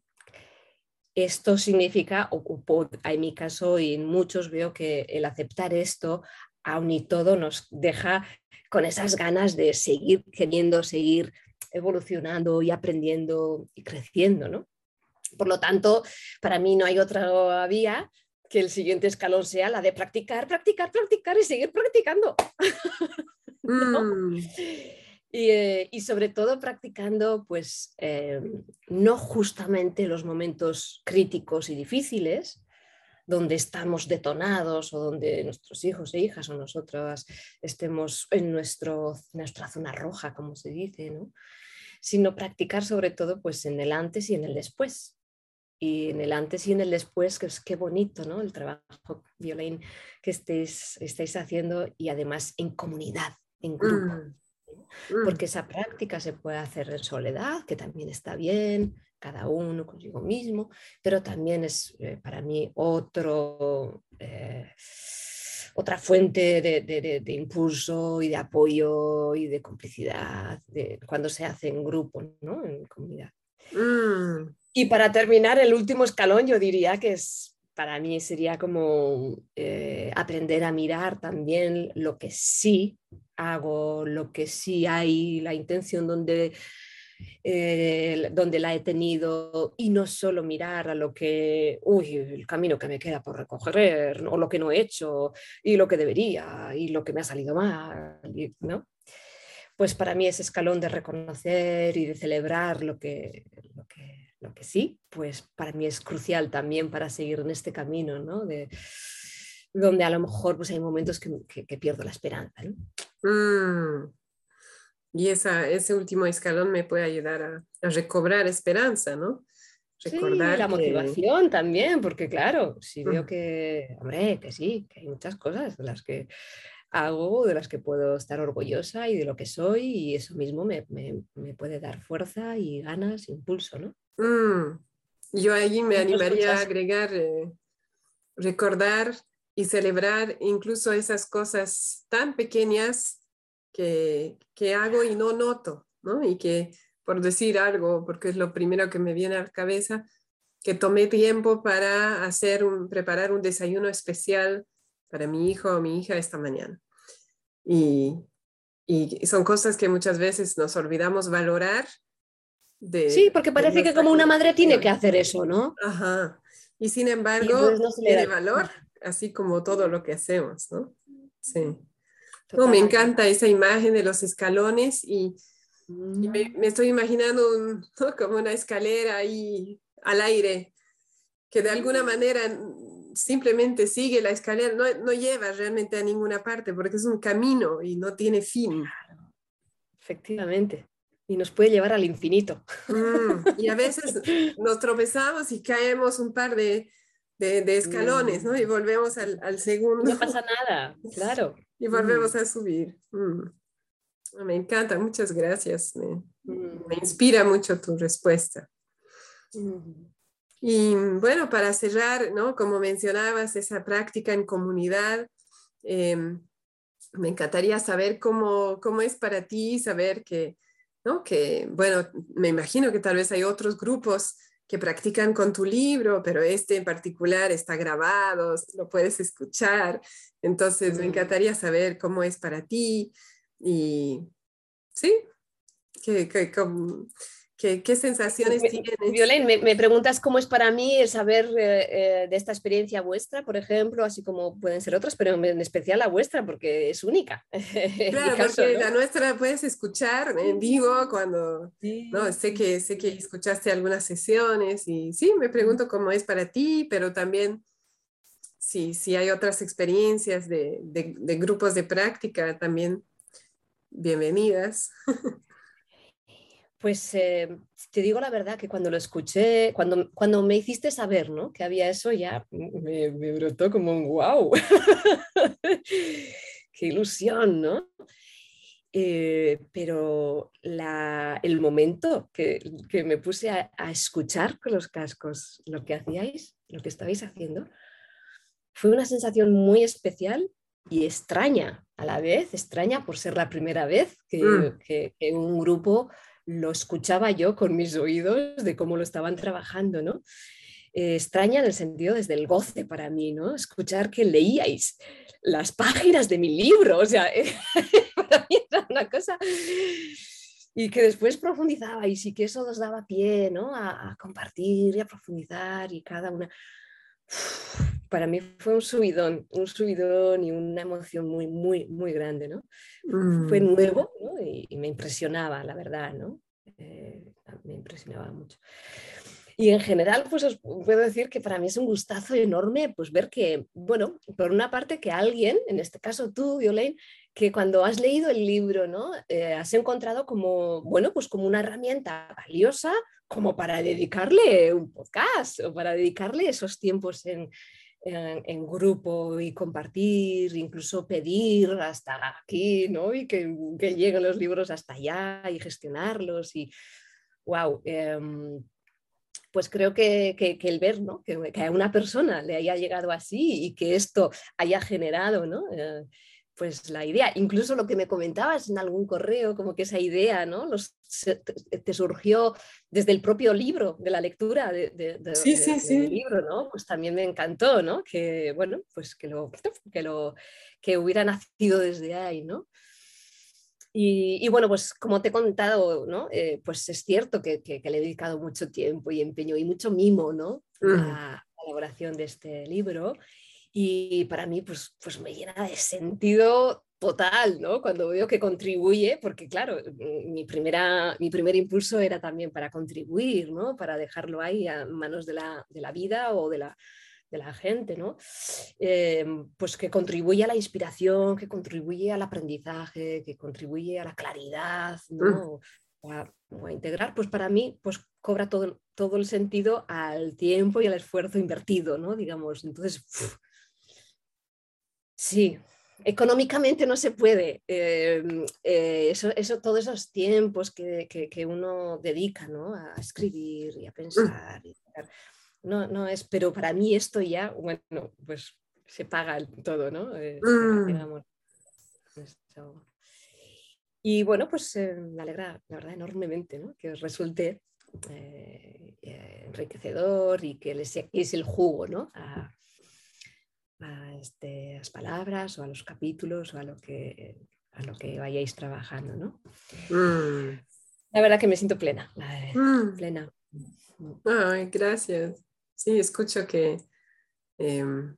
esto significa, o, en mi caso y en muchos veo que el aceptar esto, aun y todo, nos deja con esas ganas de seguir queriendo, seguir evolucionando y aprendiendo y creciendo, ¿no? Por lo tanto, para mí no hay otra vía que el siguiente escalón sea la de practicar, practicar, practicar y seguir practicando. *laughs* Mm. Eh, y, sobre todo practicando, pues, eh, no justamente los momentos críticos y difíciles, donde estamos detonados o donde nuestros hijos e hijas o nosotras estemos en nuestro, nuestra zona roja, como se dice, ¿no? sino practicar sobre todo pues, en el antes y en el después. Y en el antes y en el después, que es qué bonito ¿no? el trabajo, Violain, que estéis, estáis haciendo y además en comunidad, en grupo. Mm. Mm. Porque esa práctica se puede hacer en soledad, que también está bien, cada uno consigo mismo, pero también es eh, para mí otro, eh, otra fuente de, impulso y de apoyo y de complicidad de, cuando se hace en grupo, ¿no? en comunidad. Mm. Y para terminar, el último escalón yo diría que es, para mí sería como eh, aprender a mirar también lo que sí hago, lo que sí hay, la intención donde eh, donde la he tenido y no solo mirar a lo que, uy, el camino que me queda por recoger o lo que no he hecho y lo que debería y lo que me ha salido mal, ¿no? Pues para mí ese escalón de reconocer y de celebrar lo que, lo que, lo que sí, pues para mí es crucial también para seguir en este camino, ¿no? De, donde a lo mejor pues hay momentos que, que, pierdo la esperanza. ¿no? Mm. Y esa, ese último escalón me puede ayudar a, recobrar esperanza, ¿no? Recordar sí, la motivación también, porque claro, si veo que, hombre, que sí, que hay muchas cosas de las que hago, de las que puedo estar orgullosa y de lo que soy, y eso mismo me, me, me puede dar fuerza y ganas, impulso, ¿no? Mm. Yo allí me animaría a agregar, eh, recordar y celebrar incluso esas cosas tan pequeñas que, que, hago y no noto, ¿no? Y que, por decir algo, porque es lo primero que me viene a la cabeza, que tomé tiempo para hacer un, preparar un desayuno especial para mi hijo o mi hija esta mañana. Y, y son cosas que muchas veces nos olvidamos valorar. De, sí, porque parece que como una madre tiene que hacer eso, ¿no? Ajá. Y sin embargo, tiene valor, así como todo lo que hacemos, ¿no? Sí me encanta esa imagen de los escalones y, me, estoy imaginando *laughs* como una escalera ahí al aire, que de alguna manera simplemente sigue la escalera, no, no lleva realmente a ninguna parte porque es un camino y no tiene fin. Efectivamente. Y nos puede llevar al infinito. Mm, y a *laughs* veces nos tropezamos y caemos un par de, de, escalones, ¿no? Y volvemos al, al, segundo. No pasa nada, *laughs* claro. Y volvemos a subir. Mm. Me encanta, muchas gracias. Me, me, inspira mucho tu respuesta. Y bueno, para cerrar, ¿no? Como mencionabas, esa práctica en comunidad, em, me encantaría saber cómo, cómo es para ti, saber que, ¿no? Que, bueno, me imagino que tal vez hay otros grupos que practican con tu libro, pero este en particular está grabado, lo puedes escuchar. Entonces, me encantaría saber cómo es para ti y, ¿sí? ¿Qué, qué, ¿Qué, sensaciones tienes? Violén, me, preguntas cómo es para mí el saber eh, eh, de esta experiencia vuestra, por ejemplo, así como pueden ser otras, pero en especial la vuestra, porque es única. *laughs* Claro, porque la nuestra puedes escuchar en vivo cuando, no, sé que, sé que escuchaste algunas sesiones y sí, me pregunto cómo es para ti, pero también si, si hay otras experiencias de, de, de grupos de práctica, también bienvenidas. *laughs* Pues eh, te digo la verdad que cuando lo escuché, cuando, cuando me hiciste saber ¿no? que había eso, ya me, brotó como un wow. *laughs* Qué ilusión, ¿no? Eh, pero el momento que, me puse a, a, escuchar con los cascos lo que hacíais, lo que estabais haciendo, fue una sensación muy especial y extraña a la vez, extraña por ser la primera vez que, mm. que un grupo lo escuchaba yo con mis oídos de cómo lo estaban trabajando, ¿no? Eh, extraña en el sentido desde el goce para mí, ¿no? Escuchar que leíais las páginas de mi libro, o sea, *laughs* para mí era una cosa y que después profundizaba y que eso nos daba pie ¿no? a, compartir y a profundizar y cada una... Para mí fue un subidón, un subidón y una emoción muy, muy, muy grande, ¿no? Fue mm. nuevo y, me impresionaba, la verdad, ¿no? Eh, me impresionaba mucho. Y en general, pues os puedo decir que para mí es un gustazo enorme pues ver que, bueno, por una parte que alguien, en este caso tú, Violaine, que cuando has leído el libro, ¿no? Eh, has encontrado como, bueno, pues como una herramienta valiosa como para dedicarle un podcast o para dedicarle esos tiempos en, en, grupo y compartir, incluso pedir hasta aquí, ¿no? Y que, que lleguen los libros hasta allá y gestionarlos y, wow, em, pues creo que, el ver ¿no? que, a una persona le haya llegado así y que esto haya generado ¿no? Eh, pues la idea, incluso lo que me comentabas en algún correo, como que esa idea ¿no? Los, te, surgió desde el propio libro, de la lectura de, sí, sí, sí. del libro, ¿no? pues también me encantó ¿no? que, bueno, pues que, lo, que, lo, que hubiera nacido desde ahí. ¿no? Y, bueno, pues como te he contado, ¿no? Eh, pues es cierto que, que, le he dedicado mucho tiempo y empeño y mucho mimo ¿no? a la elaboración de este libro. Y para mí, pues, pues me llena de sentido total, ¿no? Cuando veo que contribuye, porque claro, mm, mi, primera, mi primer impulso era también para contribuir, ¿no? Para dejarlo ahí a manos de la, de la vida o de la, de la gente, ¿no? Eh, pues que contribuye a la inspiración, que contribuye al aprendizaje, que contribuye a la claridad, ¿no? Mm. O a, integrar, pues para mí pues cobra todo, todo el sentido al tiempo y al esfuerzo invertido, ¿no? Digamos, entonces, sí, económicamente no se puede. Eh, eh, eso, eso, todos esos tiempos que, que, uno dedica ¿no? a escribir y a pensar. Y no, no es, pero para mí esto ya, bueno, pues se paga todo, ¿no? Eh, mm. Y bueno, pues me alegra, la verdad, enormemente, ¿no? Que os resulte enriquecedor y que les es el jugo, ¿no? A, este, las palabras o a los capítulos o a lo que, a lo que vayáis trabajando, ¿no? Mm. La verdad que me siento plena, mm. plena. Ay, gracias. Sí, escucho que em,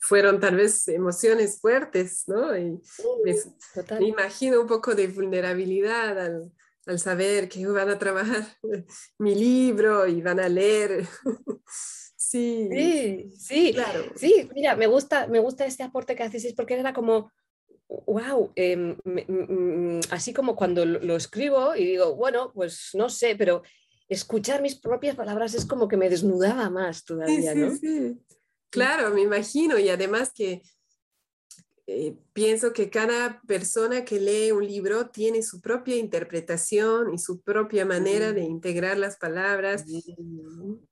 fueron tal vez emociones fuertes, ¿no? Y me, imagino un poco de vulnerabilidad al, saber que van a trabajar *laughs* mi libro y van a leer. *laughs* sí, sí, sí, claro. Sí, mira, me gusta, me gusta este aporte que haces, porque era como, wow, em, así como cuando lo escribo y digo, bueno, pues no sé, pero escuchar mis propias palabras es como que me desnudaba más todavía, sí, sí, Sí. Claro, me imagino. Y además que eh, pienso que cada persona que lee un libro tiene su propia interpretación y su propia manera de integrar las palabras.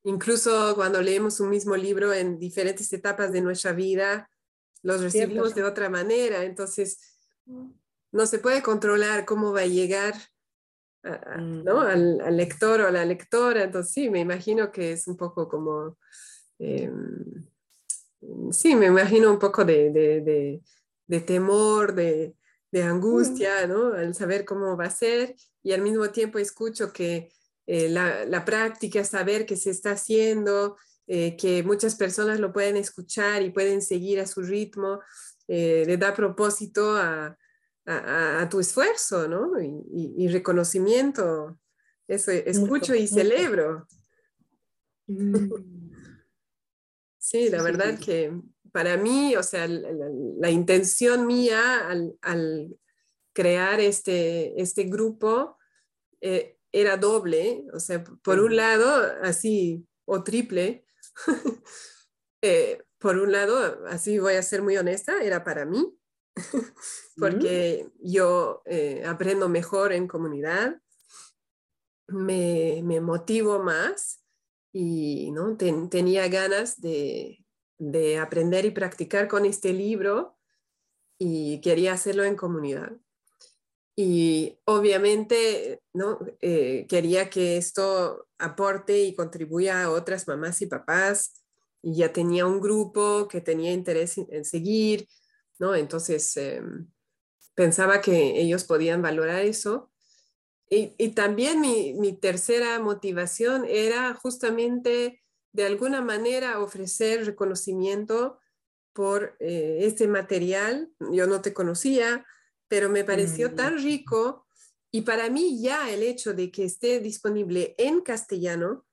Incluso cuando leemos un mismo libro en diferentes etapas de nuestra vida, los recibimos de otra manera. Entonces, no se puede controlar cómo va a llegar Mm. ¿no? Al, lector o a la lectora. Entonces, sí, me imagino que es un poco como, em, sí, me imagino un poco de, de, de, temor, de, mm. angustia, ¿no? Al saber cómo va a ser y al mismo tiempo escucho que eh, la, la, práctica, saber que se está haciendo, eh, que muchas personas lo pueden escuchar y pueden seguir a su ritmo, eh, le da propósito a, a, tu esfuerzo, ¿no? Y, reconocimiento. Eso, escucho y celebro. Mm. *laughs* Sí, la verdad que para mí, o sea, la, intención mía al, crear este, este grupo eh, era doble, o sea, por un lado, así, o triple. *laughs* Eh, por un lado, así voy a ser muy honesta, era para mí, *laughs* porque yo eh, aprendo mejor en comunidad, me, me motivo más y ¿no? tenía ganas de, de, aprender y practicar con este libro y quería hacerlo en comunidad. Y obviamente ¿no? Eh, quería que esto aporte y contribuya a otras mamás y papás. Y ya tenía un grupo que tenía interés en seguir, ¿no? Entonces, em, pensaba que ellos podían valorar eso. Y, también mi, tercera motivación era justamente de alguna manera ofrecer reconocimiento por eh, este material. Yo no te conocía, pero me pareció mm. tan rico y para mí ya el hecho de que esté disponible en castellano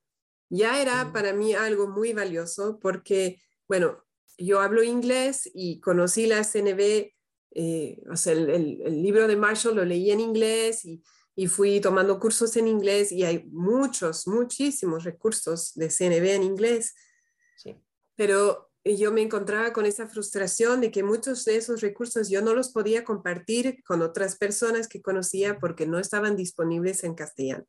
ya era mm. para mí algo muy valioso porque, bueno, yo hablo inglés y conocí la CNB, eh, o sea, el, libro de Marshall lo leí en inglés y, y, fui tomando cursos en inglés y hay muchos, muchísimos recursos de CNB en inglés. Sí. Pero yo me encontraba con esa frustración de que muchos de esos recursos yo no los podía compartir con otras personas que conocía porque no estaban disponibles en castellano.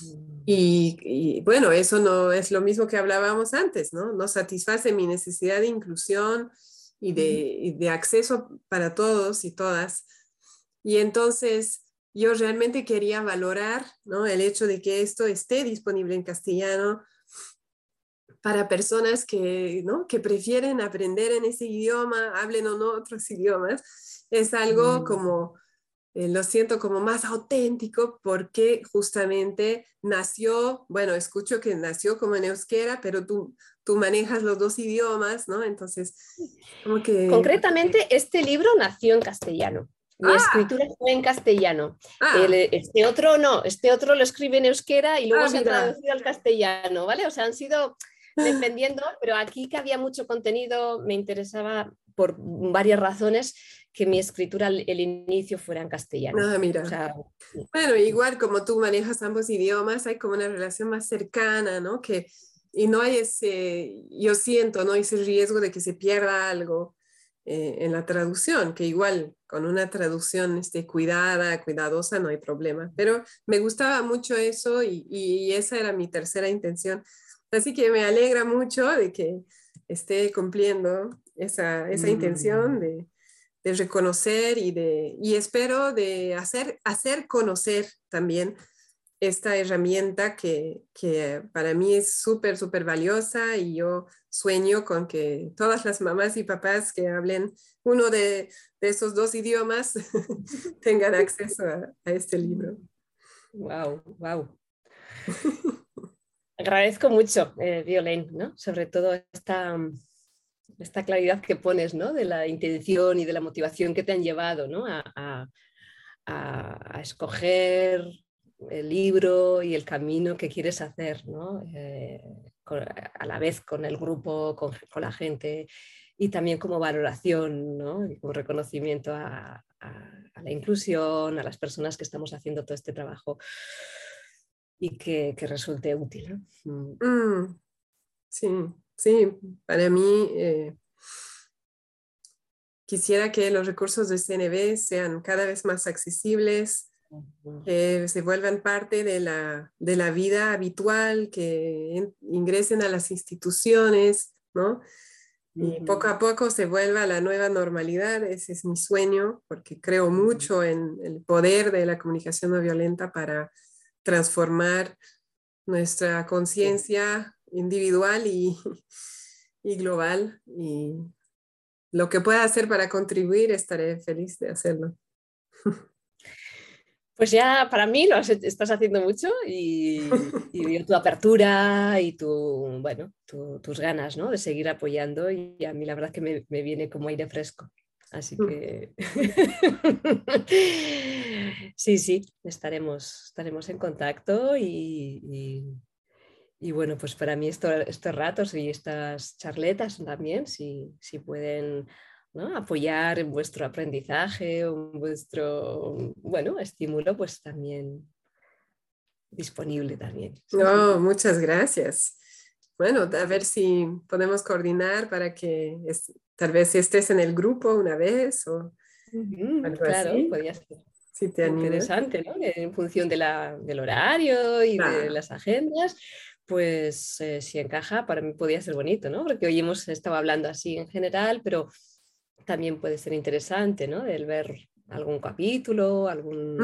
Mm. Y, bueno, eso no es lo mismo que hablábamos antes, ¿no? No satisface mi necesidad de inclusión y de, de acceso para todos y todas. Y entonces yo realmente quería valorar, ¿no? El hecho de que esto esté disponible en castellano para personas que, ¿no? que prefieren aprender en ese idioma, hablen o no otros idiomas. Es algo mm. como eh, lo siento como más auténtico porque justamente nació, bueno, escucho que nació como en euskera, pero tú, tú manejas los dos idiomas, ¿no? Entonces, como que... Concretamente, este libro nació en castellano. Mi ah. escritura fue en castellano. Ah. este otro no, este otro lo escribe en euskera y luego ah, se ha traducido al castellano, ¿vale? O sea, han sido *laughs* dependiendo, pero aquí que había mucho contenido, me interesaba por varias razones que mi escritura, el inicio fuera en castellano. Ah, mira. bueno, igual como tú manejas ambos idiomas, hay como una relación más cercana, ¿no? Que, y no hay ese, yo siento, ¿no? Ese riesgo de que se pierda algo eh, en la traducción, que igual con una traducción este, cuidada, cuidadosa, no hay problema. Pero me gustaba mucho eso y, y esa era mi tercera intención. Así que me alegra mucho de que esté cumpliendo esa, esa intención mm. de, de reconocer y, de, y espero de hacer, hacer conocer también esta herramienta que, que para mí es súper, súper valiosa y yo sueño con que todas las mamás y papás que hablen uno de, esos dos idiomas *laughs* tengan acceso a, a, este libro. Wow, wow. Agradezco mucho, eh, ¿no? sobre todo esta, esta claridad que pones ¿no? de la intención y de la motivación que te han llevado ¿no? a, escoger el libro y el camino que quieres hacer, ¿no? Eh, a la vez con el grupo, con, la gente y también como valoración, ¿no? y como reconocimiento a, la inclusión, a las personas que estamos haciendo todo este trabajo y que, resulte útil. Mm. Mm, sí, Sí, para mí eh, quisiera que los recursos de CNB sean cada vez más accesibles, que se vuelvan parte de la, de la vida habitual, que ingresen a las instituciones, ¿no? Y poco a poco se vuelva la nueva normalidad, ese es mi sueño, porque creo mucho en el poder de la comunicación no violenta para transformar nuestra conciencia individual y, *laughs* y global. Y lo que pueda hacer para contribuir, estaré feliz de hacerlo. *laughs* Pues ya para mí lo estás haciendo mucho y, tu apertura y tu, bueno, tus ganas ¿no? de seguir apoyando y a mí la verdad que me, me viene como aire fresco. Así que *laughs* sí, sí, estaremos, estaremos en contacto y, y bueno, pues para mí estos ratos y estas charletas también, si, si pueden apoyar en vuestro aprendizaje, en vuestro, bueno, estímulo, pues también disponible también. *laughs* No, muchas gracias. Bueno, a ver si podemos coordinar para que tal vez estés en el grupo una vez o claro, podría ser. Interesante, ¿no? En función de la, del horario y de las agendas, pues eh, si encaja, para mí podría ser bonito, ¿no? Porque hoy hemos estado hablando así en general, pero también puede ser interesante, ¿no? El ver algún capítulo, algún,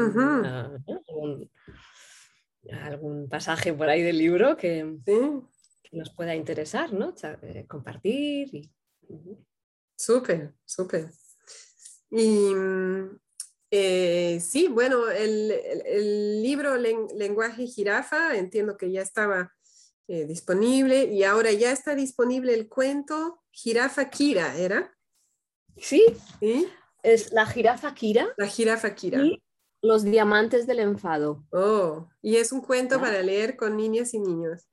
algún, pasaje por ahí del libro que, nos pueda interesar, ¿no? Eh, compartir. Y... Súper, súper. Y mm, Eh, sí, bueno, el, libro Lenguaje Jirafa, entiendo que ya estaba eh, disponible y ahora ya está disponible el cuento Jirafa Kira, ¿era? Sí. Es la jirafa Kira. La jirafa Kira. Y los diamantes del enfado. Oh, y es un cuento para leer con niñas y niños.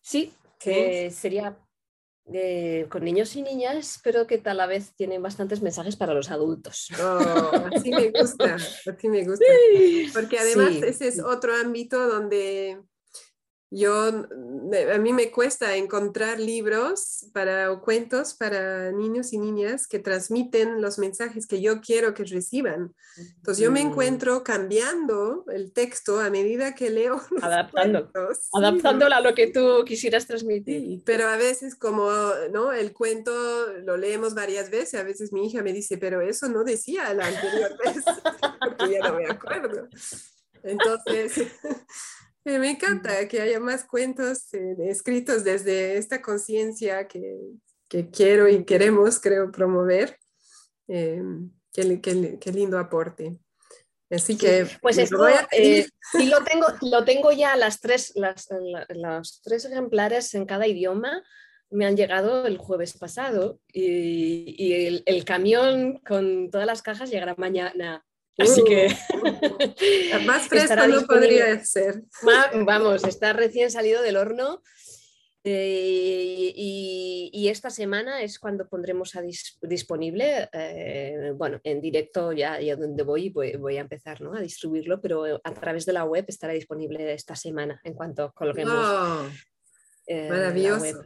Sí, que sería con niños y niñas, pero que tal vez tienen bastantes mensajes para los adultos. Oh, así me gusta, así me gusta. *laughs* Porque además ese es otro ámbito donde yo, a mí me cuesta encontrar libros para, o cuentos para niños y niñas que transmiten los mensajes que yo quiero que reciban. Entonces yo me encuentro cambiando el texto a medida que leo. *laughs* Adaptando, adaptándola a lo que tú quisieras transmitir. pero a veces como, ¿no? El cuento lo leemos varias veces, a veces mi hija me dice, pero eso no decía la anterior vez, *laughs* porque ya no me acuerdo. Entonces... *laughs* Me encanta que haya más cuentos eh, escritos desde esta conciencia que, que, quiero y queremos, creo, promover. Eh, qué, qué, lindo aporte. Así que pues esto, eh, y lo tengo, lo tengo ya las tres, las, los tres ejemplares en cada idioma me han llegado el jueves pasado y, y el, el, camión con todas las cajas llegará mañana. Así que. Uh. *laughs* más fresco no podría ser. Vamos, está recién salido del horno. Eh, y, esta semana es cuando pondremos a disponible, eh, bueno, en directo ya, ya donde voy, voy, a empezar ¿no? a distribuirlo, pero a través de la web estará disponible esta semana en cuanto coloquemos. Oh, maravilloso.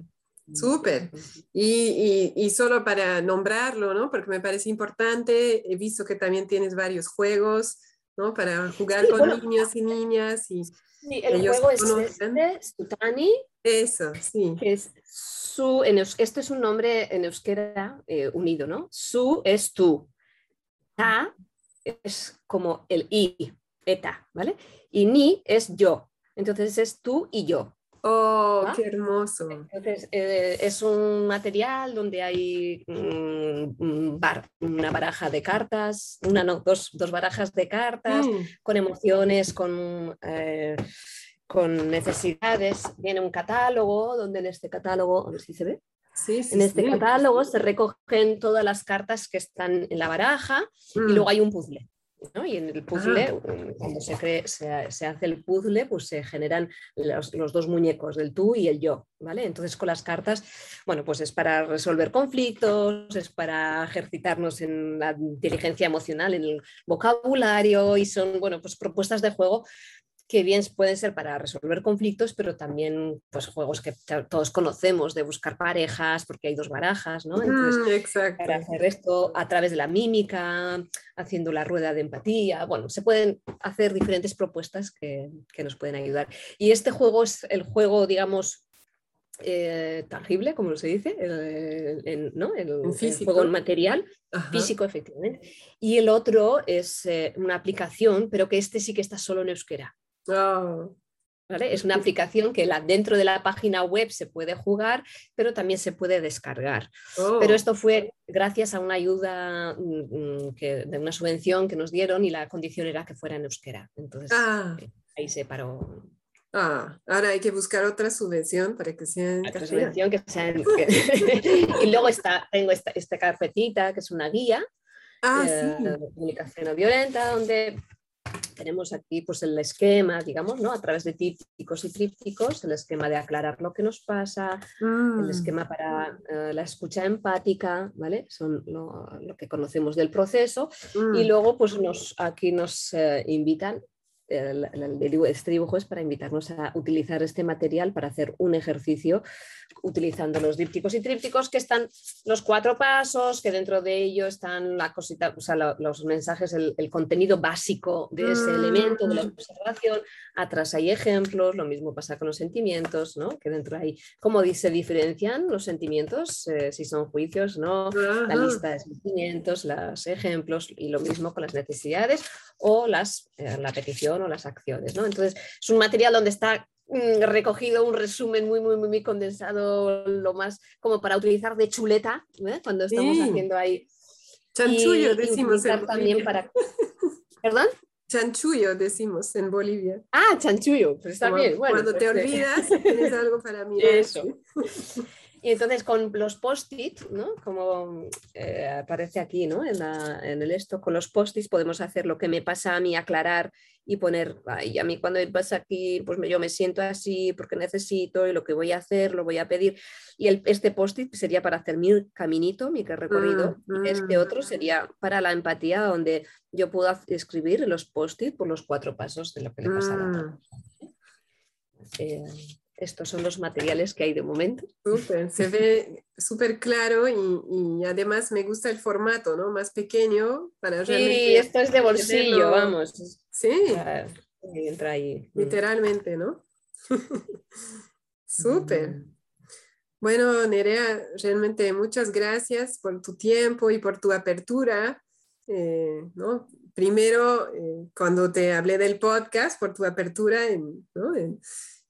Súper. Y, solo para nombrarlo, ¿no? Porque me parece importante, he visto que también tienes varios juegos, ¿no? Para jugar con niños y niñas. Y sí, el juego es este, Sutani. Eso, sí. es su, en esto es un nombre en euskera eh, unido, ¿no? Su es tú. Ta es como el i, eta, ¿vale? Y ni es yo. Entonces es tú y yo. Oh, qué hermoso. Entonces, eh, es un material donde hay mm, una baraja de cartas, una no, dos, barajas de cartas mm. con emociones, con, eh, con necesidades. Viene un catálogo donde en este catálogo, a ver si se ve. Sí, en este catálogo se recogen todas las cartas que están en la baraja y mm. luego hay un puzzle. Y en el puzzle, mm, cuando se, cree, se, hace el puzzle, pues se generan los, dos muñecos, del tú y el yo, ¿vale? Entonces con las cartas, bueno, pues es para resolver conflictos, es para ejercitarnos en la inteligencia emocional, en el vocabulario y son, bueno, pues propuestas de juego que bien pueden ser para resolver conflictos, pero también pues, juegos que todos conocemos de buscar parejas, porque hay dos barajas, ¿no? Entonces, mm, para hacer esto a través de la mímica, haciendo la rueda de empatía, bueno, se pueden hacer diferentes propuestas que, nos pueden ayudar. Y este juego es el juego, digamos, eh, tangible, como se dice, el, ¿no? el, juego material, físico, efectivamente. Y el otro es eh, una aplicación, pero que este sí que está solo en euskera. Oh. Es una aplicación que la, dentro de la página web se puede jugar, pero también se puede descargar. Pero oh. esto fue gracias a una ayuda mm, mm, que, de una subvención que nos dieron y la condición era que fuera en euskera. Entonces ah. eh, ahí se paró. Ah, ahora hay que buscar otra subvención para que sea en otra subvención que sea *laughs* y luego está, tengo esta, esta carpetita que es una guía ah, eh, de comunicación no violenta donde tenemos aquí pues el esquema, digamos, ¿no? A través de típicos y trípticos, el esquema de aclarar lo que nos pasa, el mm. esquema para eh, la escucha empática, ¿vale? Son lo, que conocemos del proceso. Y mm. luego, pues nos, aquí nos eh, invitan este dibujo es para invitarnos a utilizar este material para hacer un ejercicio utilizando los dípticos y trípticos, que están los cuatro pasos, que dentro de ello están la cosita, o sea, los mensajes, el, contenido básico de ese elemento de la mm. observación. Atrás hay ejemplos, lo mismo pasa con los sentimientos, ¿no? que dentro hay cómo se diferencian los sentimientos, eh, si son juicios, no, la lista de sentimientos, los ejemplos y lo mismo con las necesidades o las, eh, la petición o las acciones. ¿no? Entonces, es un material donde está mm, recogido un resumen muy, muy, muy condensado, lo más como para utilizar de chuleta, ¿eh? cuando estamos haciendo ahí. Chanchullo, decimos. también para... ¿Perdón? Chanchullo decimos en Bolivia. Ah, chanchullo, pues está bien. cuando te pues, eh, olvidas, *laughs* tienes algo para mí. Eso. Y entonces con los post-it, ¿no? como eh, aparece aquí ¿no? en, en, el esto, con los post-its podemos hacer lo que me pasa a mí, aclarar y poner, ay, a mí cuando me pasa aquí, pues yo me siento así porque necesito y lo que voy a hacer, lo voy a pedir. Y el, este post-it sería para hacer mi caminito, mi recorrido. y este otro mm. sería para la empatía, donde yo puedo escribir los post-it por los cuatro pasos de lo que le pasa a la mm. eh, estos son los materiales que hay de momento. Súper, se ve súper claro y, además me gusta el formato, ¿no? Más pequeño para Sí, esto es de bolsillo, vamos. Sí. entra ahí. Mm. Literalmente, ¿no? *laughs* Súper. Mm. Bueno, Nerea, realmente muchas gracias por tu tiempo y por tu apertura. Eh, ¿no? Primero, eh, cuando te hablé del podcast, por tu apertura en, ¿no? en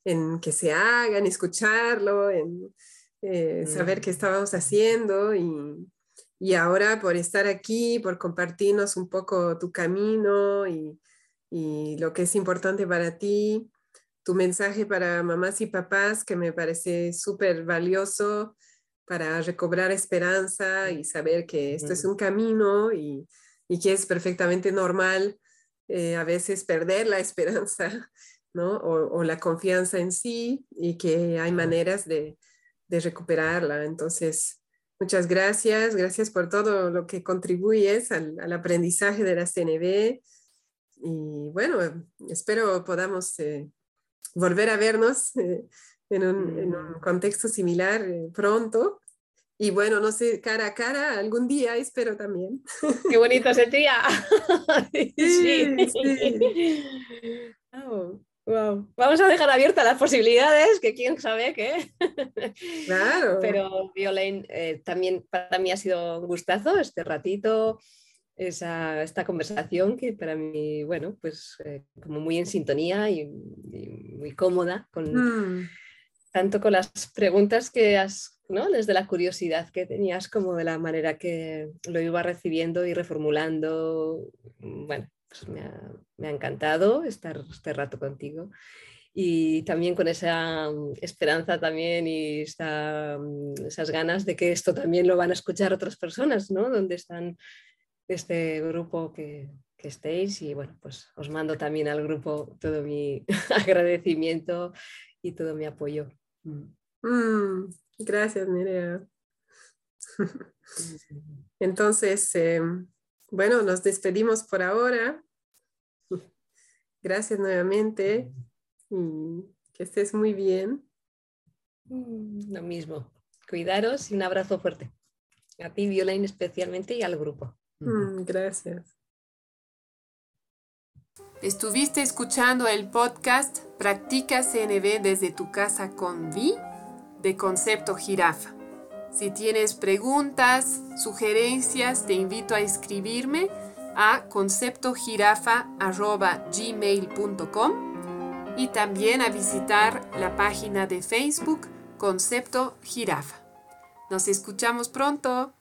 en que se haga, en escucharlo, en eh, saber mm. qué estábamos haciendo y, y, ahora por estar aquí, por compartirnos un poco tu camino y, y lo que es importante para ti, tu mensaje para mamás y papás que me parece súper valioso para recobrar esperanza y saber que esto es un camino y, y que es perfectamente normal eh, a veces perder la *laughs* esperanza ¿no? O, la confianza en sí y que hay maneras de, recuperarla. Entonces, muchas gracias, gracias por todo lo que contribuyes al, aprendizaje de la CNB y bueno, espero podamos eh, volver a vernos eh, en, un, mm. contexto similar eh, pronto. Y bueno, no sé, cara a cara, algún día espero también. Qué bonito sentía. *laughs* *laughs* sí, sí. Oh. Vamos a dejar abiertas las posibilidades, que quién sabe qué. *laughs* Claro. Pero Violaine, eh, también para mí ha sido un gustazo este ratito, esa, esta conversación que para mí, bueno, pues eh, como muy en sintonía y, muy cómoda, con, mm. tanto con las preguntas que has, ¿no? Desde la curiosidad que tenías como de la manera que lo iba recibiendo y reformulando. Bueno, pues me, ha, encantado estar este rato contigo y también con esa mm, esperanza también y mm, esas ganas de que esto también lo van a escuchar otras personas, ¿no? Donde están este grupo que, estéis y bueno, pues os mando también al grupo todo mi *laughs* agradecimiento y todo mi apoyo. Mm. gracias, Mirea. Entonces, em, bueno, nos despedimos por ahora. *laughs* Gracias nuevamente y que estés muy bien. Mm, lo mismo. Cuidaros y un abrazo fuerte. A ti, Violaine, especialmente y al grupo. Mm, gracias. Estuviste escuchando el podcast Practica CNB desde tu casa con Vi de Concepto Jirafa. Si tienes preguntas, sugerencias, te invito a escribirme a conceptojirafa.gmail.com y también a visitar la página de Facebook Concepto Jirafa. Nos escuchamos pronto.